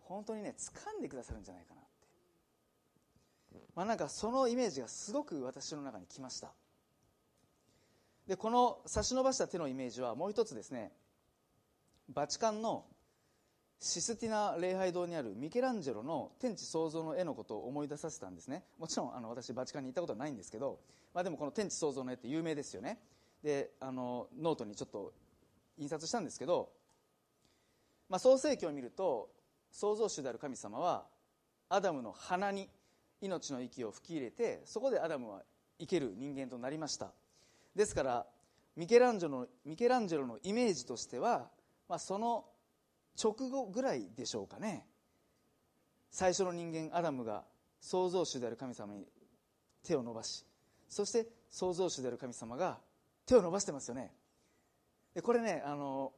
本当にね掴んでくださるんじゃないかなって。まあなんかそのイメージがすごく私の中に来ました。でこの差し伸ばした手のイメージはもう一つですねバチカンのシスティナ礼拝堂にあるミケランジェロの天地創造の絵のことを思い出させたんですね。もちろんあの私バチカンに行ったことはないんですけど、まあ、でもこの天地創造の絵って有名ですよね。であのノートにちょっと印刷したんですけど、まあ、創世記を見ると創造主である神様はアダムの鼻に命の息を吹き入れてそこでアダムは生ける人間となりました。ですからミケランジェロのミケランジェロのイメージとしては、まあ、その直後ぐらいでしょうかね。最初の人間アダムが創造主である神様に手を伸ばしそして創造主である神様が手を伸ばしてますよね。でこれねあの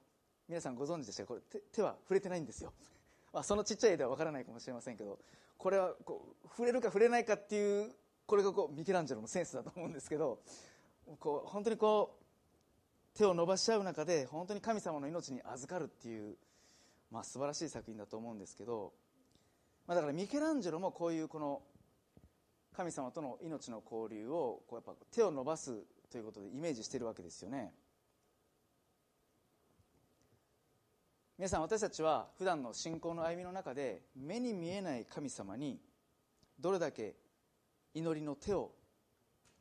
皆さんご存知でしたこれ手手は触れてないんですよ、まあ、そのちっちゃい絵では分からないかもしれませんけどこれはこう触れるか触れないかっていうこれがこうミケランジェロのセンスだと思うんですけどこう本当にこう手を伸ばし合う中で本当に神様の命に預かるっていうまあ、素晴らしい作品だと思うんですけど、まあ、だからミケランジェロもこういうこの神様との命の交流をこうやっぱ手を伸ばすということでイメージしてるわけですよね。皆さん私たちは普段の信仰の歩みの中で目に見えない神様にどれだけ祈りの手を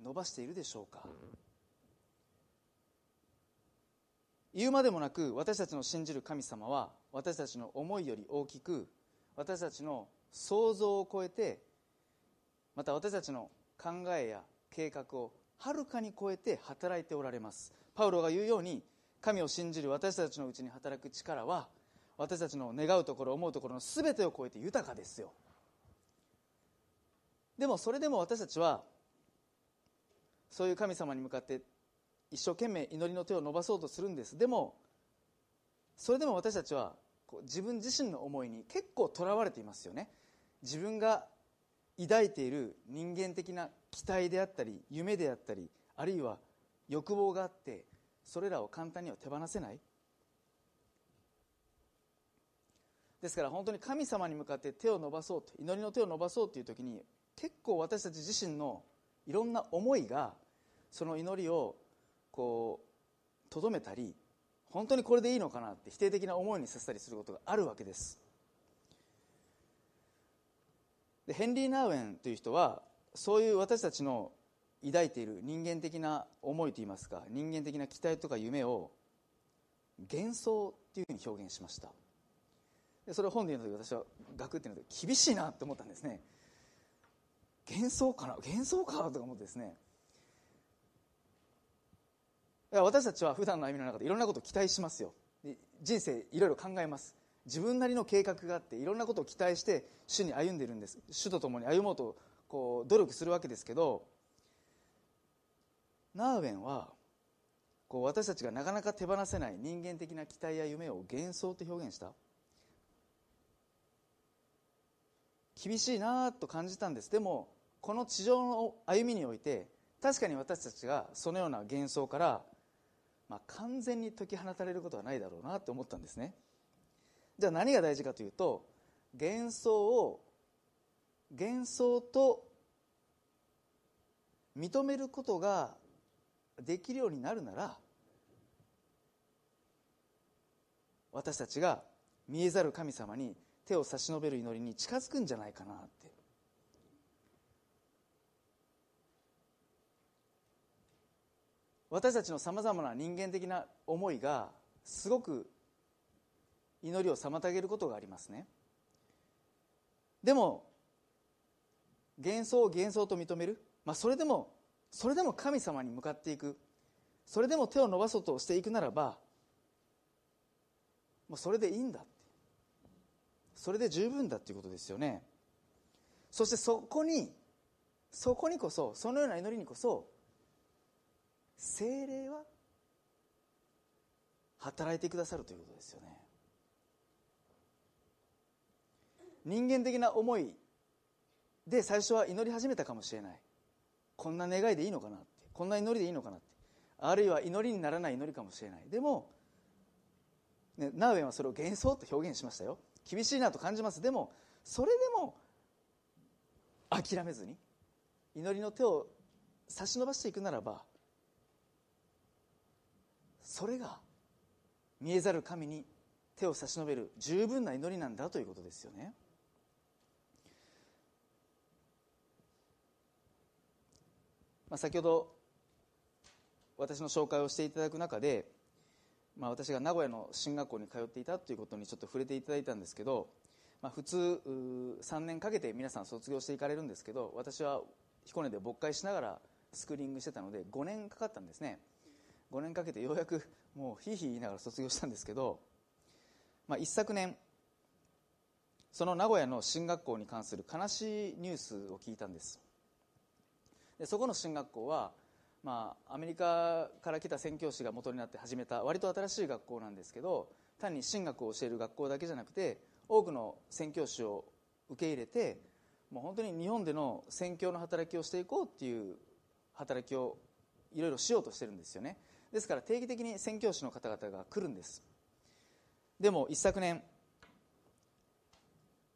伸ばしているでしょうか。言うまでもなく私たちの信じる神様は私たちの思いより大きく私たちの想像を超えてまた私たちの考えや計画をはるかに超えて働いておられます。パウロが言うように神を信じる私たちのうちに働く力は私たちの願うところ思うところの全てを超えて豊かですよ。でもそれでも私たちはそういう神様に向かって一生懸命祈りの手を伸ばそうとするんです。でもそれでも私たちはこう自分自身の思いに結構とらわれていますよね。自分が抱いている人間的な期待であったり夢であったりあるいは欲望があってそれらを簡単には手放せない。ですから本当に神様に向かって手を伸ばそうと祈りの手を伸ばそうという時に結構私たち自身のいろんな思いがその祈りをこうとどめたり本当にこれでいいのかなって否定的な思いにさせたりすることがあるわけです。でヘンリー・ナウエンという人はそういう私たちの抱いている人間的な思いといいますか人間的な期待とか夢を幻想っていうふうに表現しました。でそれを本で読んだ時私はガクっていうので厳しいなって思ったんですね。幻想かな？幻想か？とか思ってですね。私たちは普段の歩みの中でいろんなことを期待しますよ。人生いろいろ考えます。自分なりの計画があっていろんなことを期待して主に歩んでいるんです。主と共に歩もうとこう努力するわけですけどナーウェンはこう私たちがなかなか手放せない人間的な期待や夢を幻想と表現した？厳しいなと感じたんです。でもこの地上の歩みにおいて確かに私たちがそのような幻想から、まあ、完全に解き放たれることはないだろうなと思ったんですね。じゃあ何が大事かというと幻想を幻想と認めることができるようになるなら私たちが見えざる神様に手を差し伸べる祈りに近づくんじゃないかなって私たちのさまざまな人間的な思いがすごく祈りを妨げることがありますね。でも幻想を幻想と認める、まあ、それでもそれでも神様に向かっていく。それでも手を伸ばそうとしていくならばもうそれでいいんだって。それで十分だっていうことですよね。そしてそこにそこにこそそのような祈りにこそ精霊は働いてくださるということですよね。人間的な思いで最初は祈り始めたかもしれない。こんな願いでいいのかなって。こんな祈りでいいのかなって。あるいは祈りにならない祈りかもしれない。でも、ね、ナウエンはそれを幻想と表現しましたよ。厳しいなと感じます。でもそれでも諦めずに祈りの手を差し伸ばしていくならばそれが見えざる神に手を差し伸べる十分な祈りなんだということですよね。まあ、先ほど私の紹介をしていただく中で、まあ、私が名古屋の進学校に通っていたということにちょっと触れていただいたんですけど、まあ、普通3年かけて皆さん卒業していかれるんですけど私は彦根で牧会しながらスクリーニングしてたので5年かかったんですね。5年かけてようやくもうひいひい言いながら卒業したんですけど、まあ、一昨年その名古屋の進学校に関する悲しいニュースを聞いたんです。でそこの進学校は、まあ、アメリカから来た宣教師が元になって始めた割と新しい学校なんですけど単に進学を教える学校だけじゃなくて多くの宣教師を受け入れてもう本当に日本での宣教の働きをしていこうっていう働きをいろいろしようとしてるんですよね。ですから定期的に宣教師の方々が来るんです。でも一昨年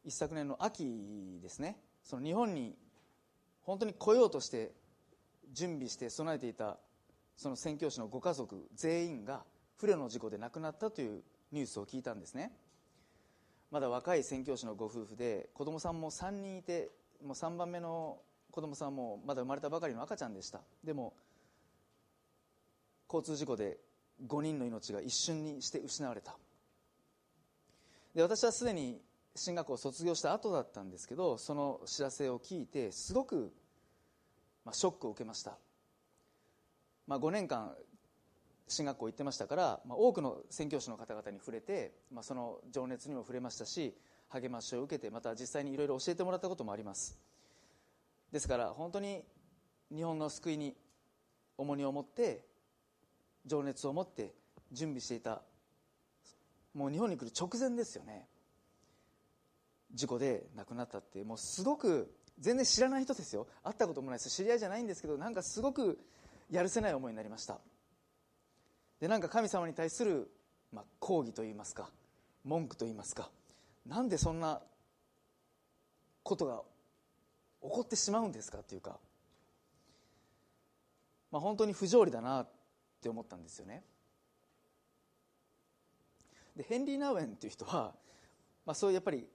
一昨年の秋ですねその日本に本当に来ようとして準備して備えていたその宣教師のご家族全員が不慮の事故で亡くなったというニュースを聞いたんですね。まだ若い宣教師のご夫婦で子供さんも3人いてもう3番目の子供さんもまだ生まれたばかりの赤ちゃんでした。でも交通事故で5人の命が一瞬にして失われた。で私はすでに進学校を卒業した後だったんですけどその知らせを聞いてすごく、まあ、ショックを受けました、まあ、5年間進学校行ってましたから、まあ、多くの宣教師の方々に触れて、まあ、その情熱にも触れましたし励ましを受けてまた実際にいろいろ教えてもらったこともあります。ですから本当に日本の救いに重荷を持って情熱を持って準備していた。もう日本に来る直前ですよね。事故で亡くなったって。もうすごく全然知らない人ですよ。会ったこともないです。知り合いじゃないんですけどなんかすごくやるせない思いになりました。でなんか神様に対する、まあ、抗議といいますか文句といいますかなんでそんなことが起こってしまうんですかっていうか、まあ、本当に不条理だなって思ったんですよね。でヘンリー・ナウエンっていう人は、まあ、そういうやっぱり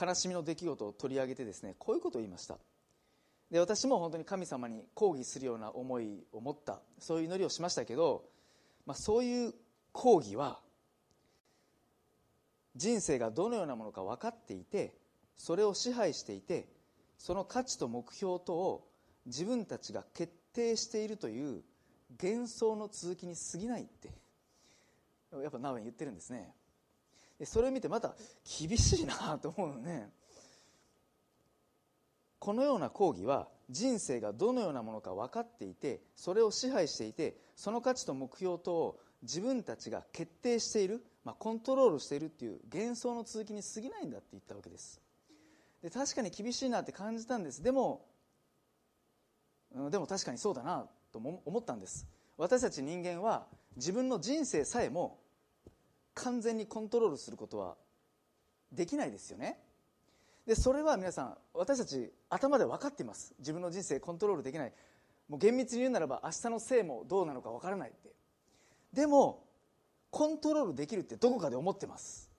悲しみの出来事を取り上げてですねこういうことを言いました。で私も本当に神様に抗議するような思いを持ったそういう祈りをしましたけど、まあ、そういう抗議は人生がどのようなものか分かっていてそれを支配していてその価値と目標とを自分たちが決定しているという幻想の続きに過ぎないって。やっぱナウエン言ってるんですね。それを見てまた厳しいなと思うのね。このような講義は人生がどのようなものか分かっていてそれを支配していてその価値と目標とを自分たちが決定している、まあ、コントロールしているっていう幻想の続きに過ぎないんだって言ったわけです。で確かに厳しいなって感じたんです。でもでも確かにそうだな。と思ったんです。私たち人間は自分の人生さえも完全にコントロールすることはできないですよね。でそれは皆さん私たち頭で分かっています。自分の人生コントロールできない。もう厳密に言うならば明日の生もどうなのか分からないって。でもコントロールできるってどこかで思ってます。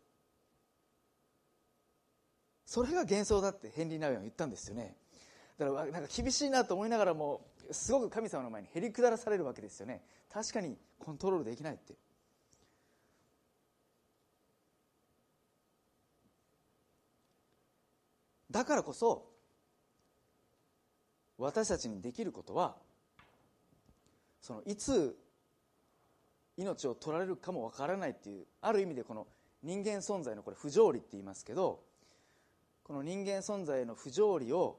それが幻想だってヘンリー・ナウェンは言ったんですよね。だからなんか厳しいなと思いながらもすごく神様の前にへりくだらされるわけですよね。確かにコントロールできないって。だからこそ私たちにできることはそのいつ命を取られるかもわからないっていうある意味でこの人間存在のこれ不条理って言いますけどこの人間存在の不条理を、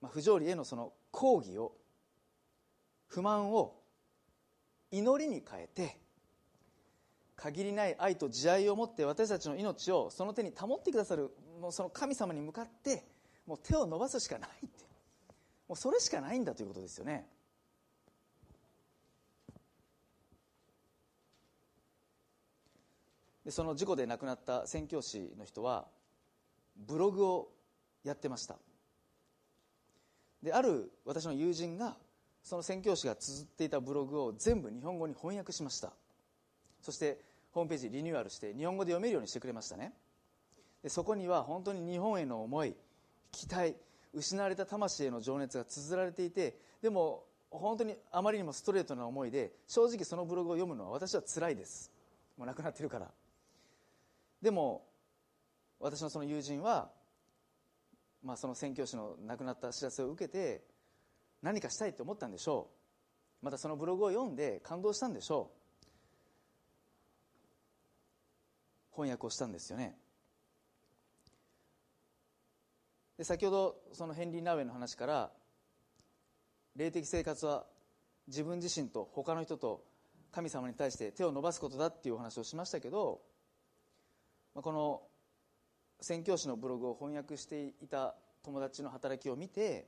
まあ、不条理へのその抗議を不満を祈りに変えて限りない愛と慈愛を持って私たちの命をその手に保ってくださるもうその神様に向かってもう手を伸ばすしかないって。もうそれしかないんだということですよね。でその事故で亡くなった宣教師の人はブログをやってました。である私の友人がその宣教師が綴っていたブログを全部日本語に翻訳しました。そしてホームページリニューアルして日本語で読めるようにしてくれましたね。でそこには本当に日本への思い期待失われた魂への情熱が綴られていてでも本当にあまりにもストレートな思いで正直そのブログを読むのは私は辛いです。もう亡くなってるから。でも私のその友人は、まあ、その宣教師の亡くなった知らせを受けて何かしたいと思ったんでしょう。またそのブログを読んで感動したんでしょう。翻訳をしたんですよね。で先ほどそのヘンリー・ナウェイの話から霊的生活は自分自身と他の人と神様に対して手を伸ばすことだっていうお話をしましたけどこの宣教師のブログを翻訳していた友達の働きを見て、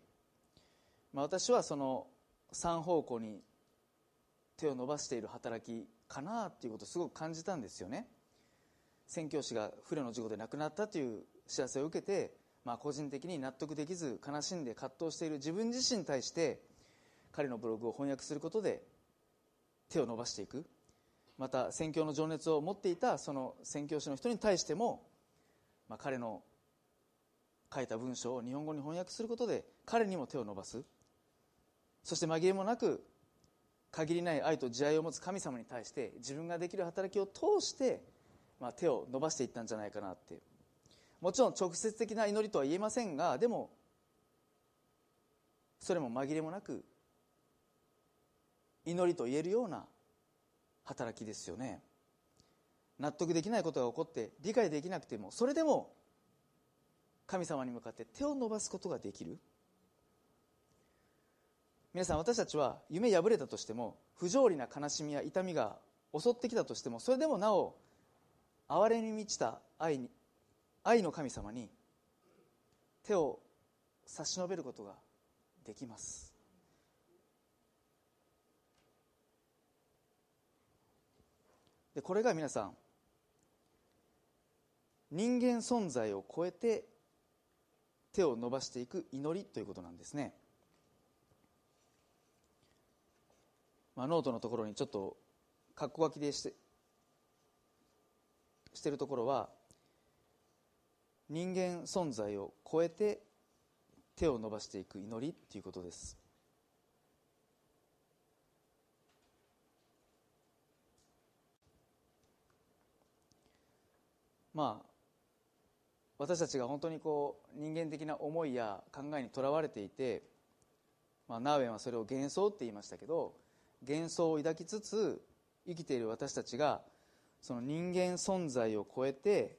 まあ、私はその3方向に手を伸ばしている働きかなっていうことをすごく感じたんですよね。宣教師が不慮の事故で亡くなったという知らせを受けて、まあ、個人的に納得できず悲しんで葛藤している自分自身に対して彼のブログを翻訳することで手を伸ばしていく。また宣教の情熱を持っていたその宣教師の人に対しても、まあ、彼の書いた文章を日本語に翻訳することで彼にも手を伸ばす。そして紛れもなく限りない愛と慈愛を持つ神様に対して自分ができる働きを通してまあ、手を伸ばしていったんじゃないかなって。もちろん直接的な祈りとは言えませんがでもそれも紛れもなく祈りと言えるような働きですよね。納得できないことが起こって理解できなくてもそれでも神様に向かって手を伸ばすことができる。皆さん私たちは夢破れたとしても不条理な悲しみや痛みが襲ってきたとしてもそれでもなお哀れに満ちた愛に愛の神様に手を差し伸べることができます。でこれが皆さん人間存在を超えて手を伸ばしていく祈りということなんですね、まあ、ノートのところにちょっと括弧書きでしてしてるところは人間存在を超えて手を伸ばしていく祈りっていうことです。まあ私たちが本当にこう人間的な思いや考えにとらわれていて、まあ、ナーウェンはそれを幻想って言いましたけど幻想を抱きつつ生きている私たちがその人間存在を超えて、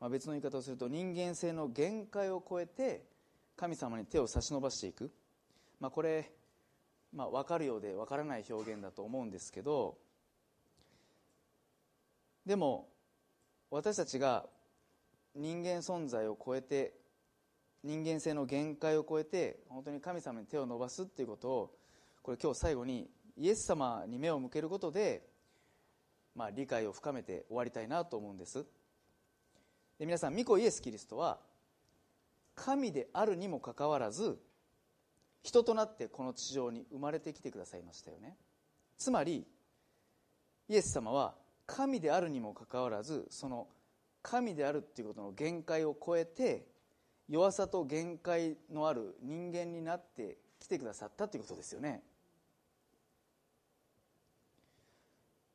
まあ、別の言い方をすると人間性の限界を超えて神様に手を差し伸ばしていく、まあ、これ、まあ、分かるようで分からない表現だと思うんですけどでも私たちが人間存在を超えて人間性の限界を超えて本当に神様に手を伸ばすっていうことをこれ今日最後にイエス様に目を向けることで、まあ、理解を深めて終わりたいなと思うんです。で皆さん御子イエス・キリストは神であるにもかかわらず人となってこの地上に生まれてきてくださいましたよね。つまりイエス様は神であるにもかかわらずその神であるっていうことの限界を超えて弱さと限界のある人間になってきてくださったということですよね。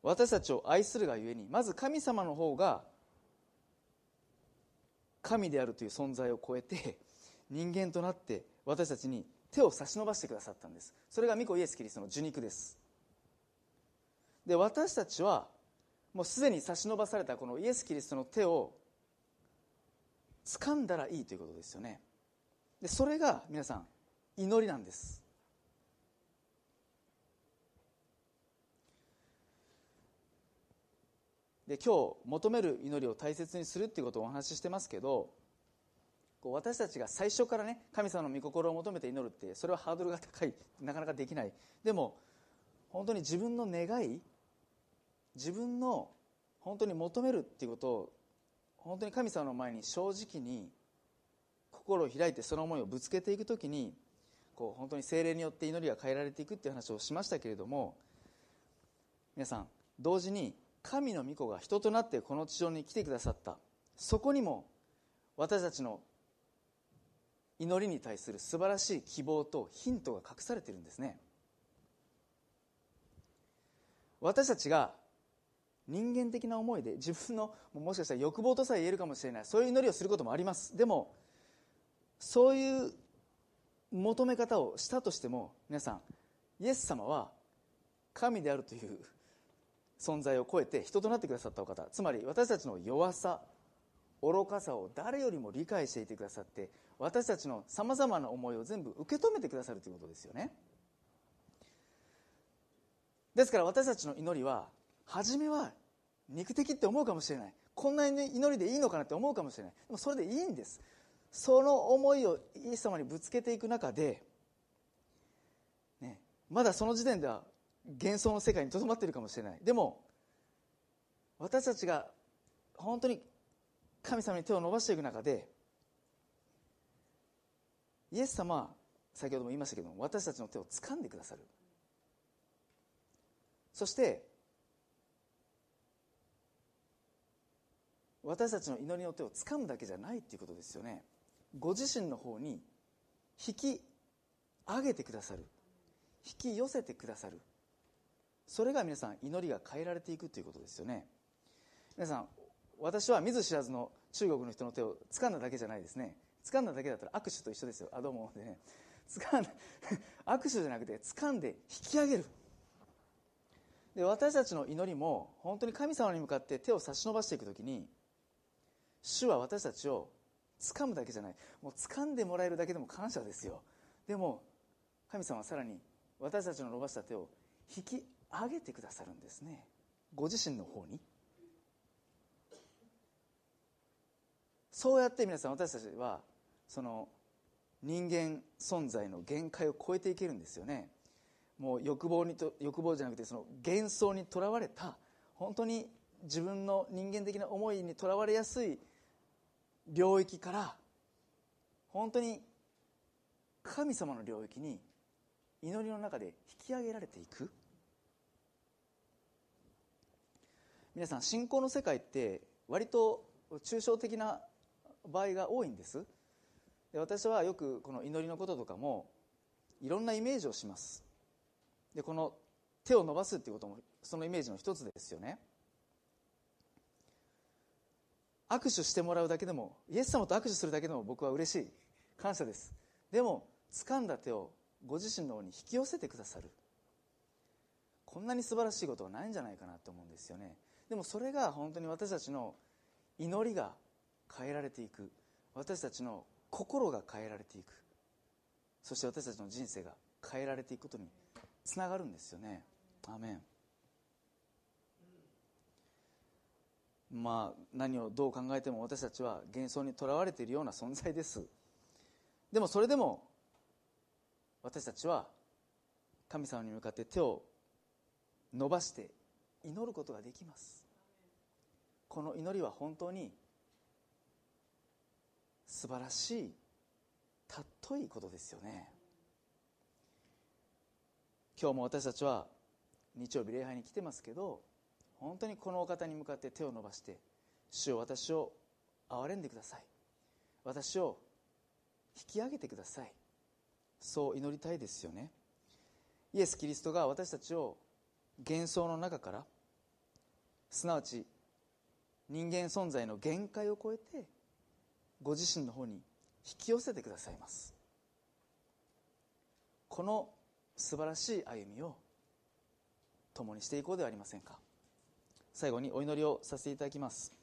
私たちを愛するがゆえにまず神様の方が神であるという存在を超えて人間となって私たちに手を差し伸ばしてくださったんです。それが御子イエス・キリストの受肉です。で私たちはもうすでに差し伸ばされたこのイエス・キリストの手を掴んだらいいということですよね。でそれが皆さん祈りなんです。で今日求める祈りを大切にするっていうことをお話ししてますけどこう私たちが最初からね神様の御心を求めて祈るってそれはハードルが高い。なかなかできない。でも本当に自分の願い自分の本当に求めるっていうことを本当に神様の前に正直に心を開いてその思いをぶつけていくときにこう本当に精霊によって祈りが変えられていくっていう話をしましたけれども皆さん同時に神の御子が人となってこの地上に来てくださった。そこにも私たちの祈りに対する素晴らしい希望とヒントが隠されているんですね。私たちが人間的な思いで自分のもしかしたら欲望とさえ言えるかもしれない。そういう祈りをすることもあります。でもそういう求め方をしたとしても皆さんイエス様は神であるという存在を超えて人となってくださったお方。つまり私たちの弱さ愚かさを誰よりも理解していてくださって私たちのさまざまな思いを全部受け止めてくださるということですよね。ですから私たちの祈りは初めは肉的って思うかもしれない。こんなに祈りでいいのかなって思うかもしれない。でもそれでいいんです。その思いをイエス様にぶつけていく中で、ね、まだその時点では幻想の世界にとどまっているかもしれない。でも私たちが本当に神様に手を伸ばしていく中でイエス様は先ほども言いましたけど私たちの手を掴んでくださる。そして私たちの祈りの手を掴むだけじゃないっていうことですよね。ご自身の方に引き上げてくださる。引き寄せてくださる。それが皆さん祈りが変えられていくということですよね。皆さん私は見ず知らずの中国の人の手を掴んだだけじゃないですね。掴んだだけだったら握手と一緒ですよ。あどうも。でね掴んだ 握手じゃなくて掴んで引き上げる。で私たちの祈りも本当に神様に向かって手を差し伸ばしていく時に主は私たちを掴むだけじゃない。もう掴んでもらえるだけでも感謝ですよ。でも神様はさらに私たちの伸ばした手を引き上げてくださるんですね。ご自身の方に。そうやって皆さん私たちはその人間存在の限界を超えていけるんですよね。もう欲望にと欲望じゃなくてその幻想にとらわれた本当に自分の人間的な思いにとらわれやすい領域から本当に神様の領域に祈りの中で引き上げられていく。皆さん信仰の世界って割と抽象的な場合が多いんです。で私はよくこの祈りのこととかもいろんなイメージをします。でこの手を伸ばすっていうこともそのイメージの一つですよね。握手してもらうだけでもイエス様と握手するだけでも僕は嬉しい。感謝です。でも掴んだ手をご自身の方に引き寄せてくださる。こんなに素晴らしいことはないんじゃないかなと思うんですよね。でもそれが本当に私たちの祈りが変えられていく。私たちの心が変えられていく。そして私たちの人生が変えられていくことにつながるんですよね。アメン。まあ何をどう考えても私たちは幻想にとらわれているような存在です。でもそれでも私たちは神様に向かって手を伸ばして祈ることができます。この祈りは本当に素晴らしい尊いことですよね。今日も私たちは日曜日礼拝に来てますけど本当にこのお方に向かって手を伸ばして主よ私を憐れんでください。私を引き上げてください。そう祈りたいですよね。イエス・キリストが私たちを幻想の中からすなわち人間存在の限界を超えてご自身の方に引き寄せてくださいます。この素晴らしい歩みを共にしていこうではありませんか。最後にお祈りをさせていただきます。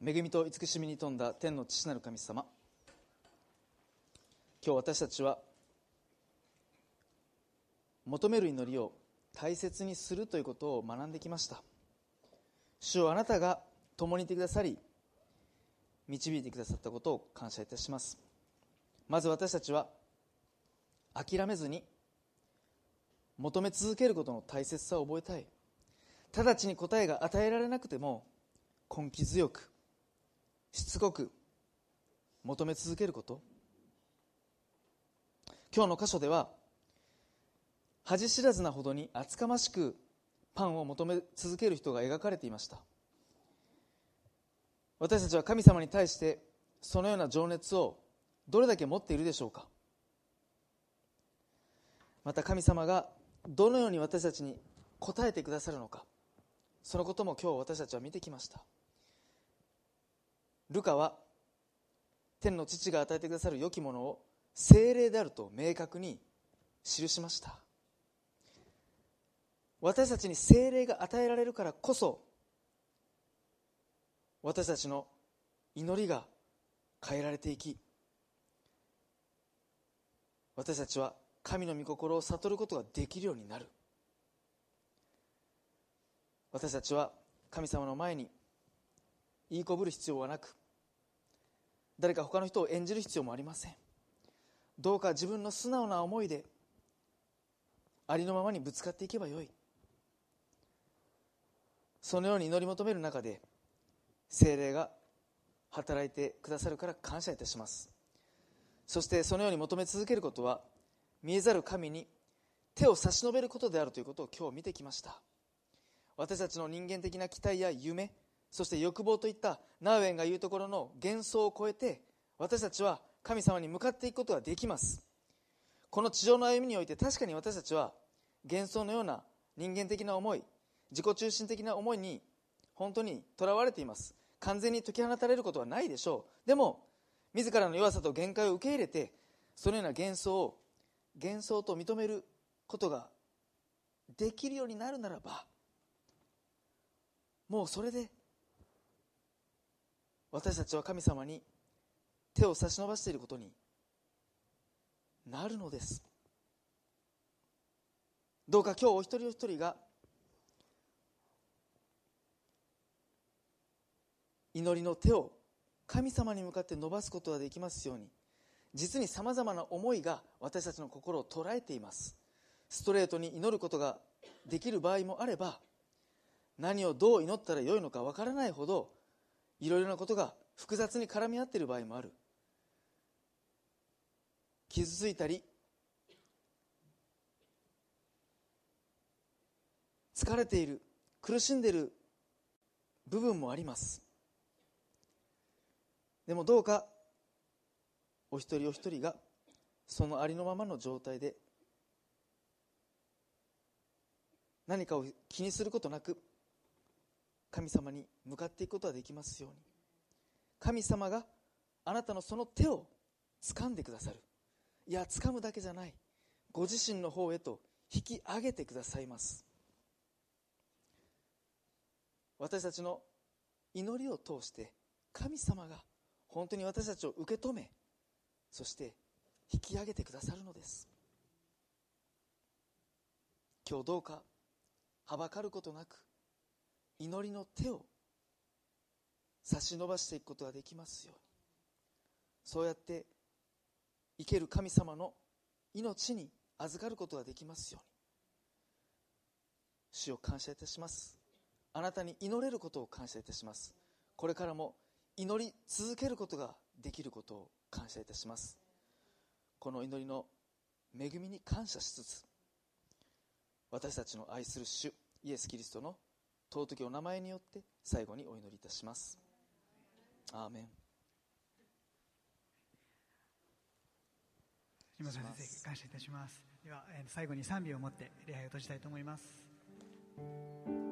恵みと慈しみに富んだ天の父なる神様。今日私たちは求める祈りを大切にするということを学んできました。主をあなたが共にいてくださり導いてくださったことを感謝いたします。まず私たちは諦めずに求め続けることの大切さを覚えたい。直ちに答えが与えられなくても根気強くしつこく求め続けること。今日の箇所では恥知らずなほどに厚かましくパンを求め続ける人が描かれていました。私たちは神様に対してそのような情熱をどれだけ持っているでしょうか。また神様がどのように私たちに答えてくださるのか。そのことも今日私たちは見てきました。ルカは天の父が与えてくださる良きものを精霊であると明確に記しました。私たちに精霊が与えられるからこそ私たちの祈りが変えられていき私たちは神の御心を悟ることができるようになる。私たちは神様の前に言いこぶる必要はなく誰か他の人を演じる必要もありません。どうか自分の素直な思いでありのままにぶつかっていけばよい。そのように祈り求める中で精霊が働いてくださるから感謝いたします。そしてそのように求め続けることは見えざる神に手を差し伸べることであるということを今日見てきました。私たちの人間的な期待や夢そして欲望といったナーウエンが言うところの幻想を超えて私たちは神様に向かっていくことができます。この地上の歩みにおいて確かに私たちは幻想のような人間的な思い自己中心的な思いに本当にとらわれています。完全に解き放たれることはないでしょう。でも自らの弱さと限界を受け入れてそのような幻想を幻想と認めることができるようになるならばもうそれで私たちは神様に手を差し伸ばしていることになるのです。どうか今日お一人お一人が祈りの手を神様に向かって伸ばすことができますように。実にさまざまな思いが私たちの心を捉えています。ストレートに祈ることができる場合もあれば何をどう祈ったらよいのかわからないほどいろいろなことが複雑に絡み合っている場合もある。傷ついたり疲れている苦しんでいる部分もあります。でもどうかお一人お一人がそのありのままの状態で何かを気にすることなく神様に向かっていくことができますように。神様があなたのその手を掴んでくださる。いや掴むだけじゃない。ご自身の方へと引き上げてくださいます。私たちの祈りを通して神様が本当に私たちを受け止めそして引き上げてくださるのです。今日どうかはばかることなく祈りの手を差し伸ばしていくことができますように。そうやって生ける神様の命に預かることができますように。主を感謝いたします。あなたに祈れることを感謝いたします。これからも祈り続けることができることを感謝いたします。この祈りの恵みに感謝しつつ私たちの愛する主イエス・キリストの尊きお名前によって最後にお祈りいたします。アーメン。島田先生感謝いたします。では最後に賛美を持って礼拝を閉じたいと思います。